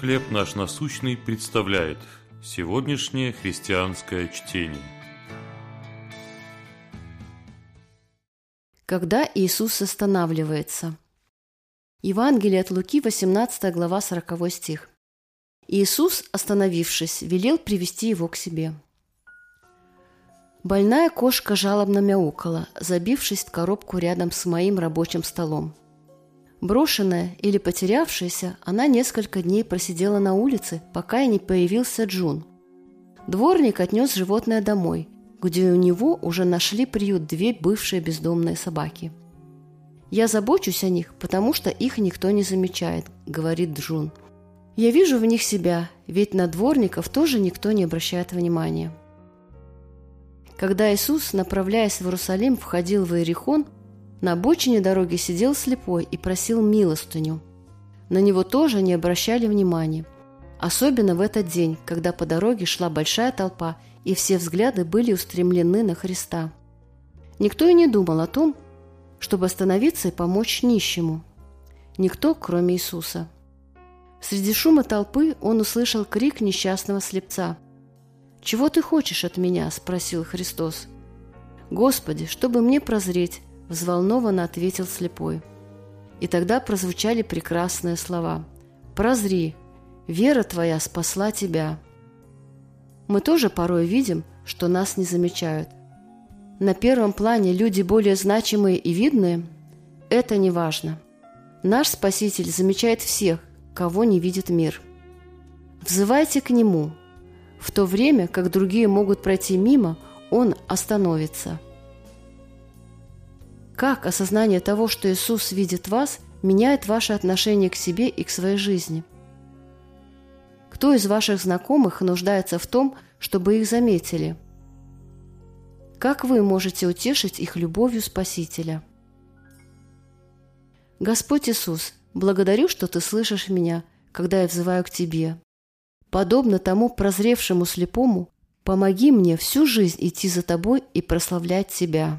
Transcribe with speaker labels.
Speaker 1: «Хлеб наш насущный» представляет сегодняшнее христианское чтение.
Speaker 2: Когда Иисус останавливается. Евангелие от Луки, 18 глава, 40 стих. Иисус, остановившись, велел привести его к себе. Больная кошка жалобно мяукала, забившись в коробку рядом с моим рабочим столом. Брошенная или потерявшаяся, она несколько дней просидела на улице, пока и не появился Джун. Дворник отнес животное домой, где у него уже нашли приют две бывшие бездомные собаки. «Я забочусь о них, потому что их никто не замечает», — говорит Джун. «Я вижу в них себя, ведь на дворников тоже никто не обращает внимания». Когда Иисус, направляясь в Иерусалим, входил в Иерихон, на обочине дороги сидел слепой и просил милостыню. На него тоже не обращали внимания. Особенно в этот день, когда по дороге шла большая толпа, и все взгляды были устремлены на Христа. Никто и не думал о том, чтобы остановиться и помочь нищему. Никто, кроме Иисуса. Среди шума толпы он услышал крик несчастного слепца. «Чего ты хочешь от меня?» – спросил Христос. «Господи, чтобы мне прозреть, – взволнованно ответил слепой. И тогда прозвучали прекрасные слова. «Прозри, вера твоя спасла тебя». Мы тоже порой видим, что нас не замечают. На первом плане люди более значимые и видные – это не важно. Наш Спаситель замечает всех, кого не видит мир. Взывайте к Нему. В то время, как другие могут пройти мимо, Он остановится – как осознание того, что Иисус видит вас, меняет ваше отношение к себе и к своей жизни? Кто из ваших знакомых нуждается в том, чтобы их заметили? Как вы можете утешить их любовью Спасителя? Господь Иисус, благодарю, что Ты слышишь меня, когда я взываю к Тебе. Подобно тому прозревшему слепому, помоги мне всю жизнь идти за Тобой и прославлять Тебя.